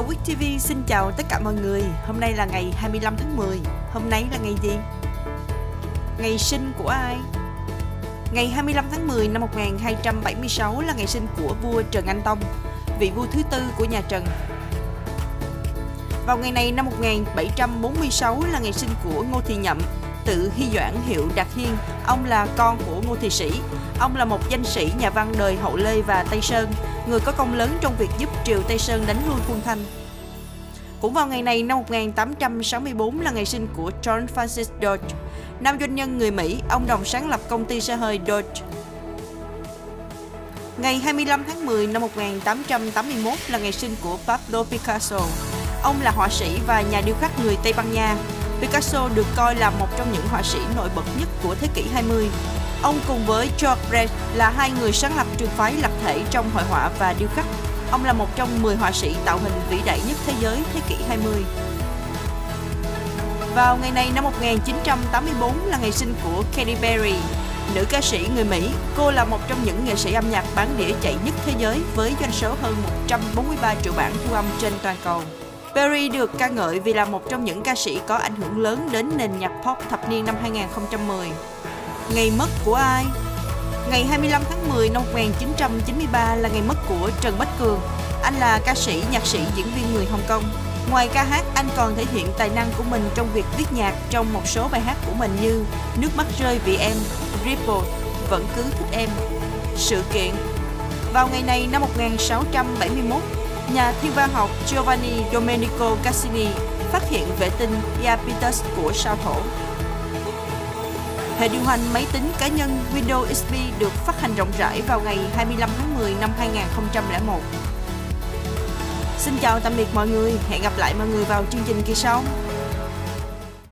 Ở TV xin chào tất cả mọi người. Hôm nay là ngày 25 tháng 10 Hôm nay là ngày gì? Ngày sinh của ai? Ngày 25 tháng 10 năm 1276 là ngày sinh của vua Trần Anh Tông, Vị vua thứ tư của nhà Trần. Vào ngày này năm 1746 là ngày sinh của Ngô Thị Nhậm, Tự Hy Doãn hiệu Đạt Hiên. Ông là con của Ngô Thị Sĩ. Ông là một danh sĩ nhà văn đời Hậu Lê và Tây Sơn người có công lớn trong việc giúp Triều Tây Sơn đánh lui quân Thanh. Cũng vào ngày này năm 1864 là ngày sinh của John Francis Dodge, nam doanh nhân người Mỹ, ông đồng sáng lập công ty xe hơi Dodge. Ngày 25 tháng 10 năm 1881 là ngày sinh của Pablo Picasso. Ông là họa sĩ và nhà điêu khắc người Tây Ban Nha. Picasso được coi là một trong những họa sĩ nổi bật nhất của thế kỷ 20. Ông cùng với George Brecht là hai người sáng lập trường phái lập thể trong hội họa và điêu khắc. Ông là một trong 10 họa sĩ tạo hình vĩ đại nhất thế giới thế kỷ 20. Vào ngày này năm 1984 là ngày sinh của Katy Perry, nữ ca sĩ người Mỹ. Cô là một trong những nghệ sĩ âm nhạc bán đĩa chạy nhất thế giới với doanh số hơn 143 triệu bản thu âm trên toàn cầu. Perry được ca ngợi vì là một trong những ca sĩ có ảnh hưởng lớn đến nền nhạc pop thập niên năm 2010. Ngày mất của ai? Ngày 25 tháng 10 năm 1993 là ngày mất của Trần Bách Cường. Anh là ca sĩ, nhạc sĩ, diễn viên người Hồng Kông. Ngoài ca hát, anh còn thể hiện tài năng của mình trong việc viết nhạc trong một số bài hát của mình như Nước mắt rơi vì em, Ripple, Vẫn cứ thích em, Sự kiện. Vào ngày này năm 1671, nhà thiên văn học Giovanni Domenico Cassini phát hiện vệ tinh Iapetus của sao thổ. Hệ điều hành máy tính cá nhân Windows XP được phát hành rộng rãi vào ngày 25 tháng 10 năm 2001. Xin chào tạm biệt mọi người, hẹn gặp lại mọi người vào chương trình kỳ sau.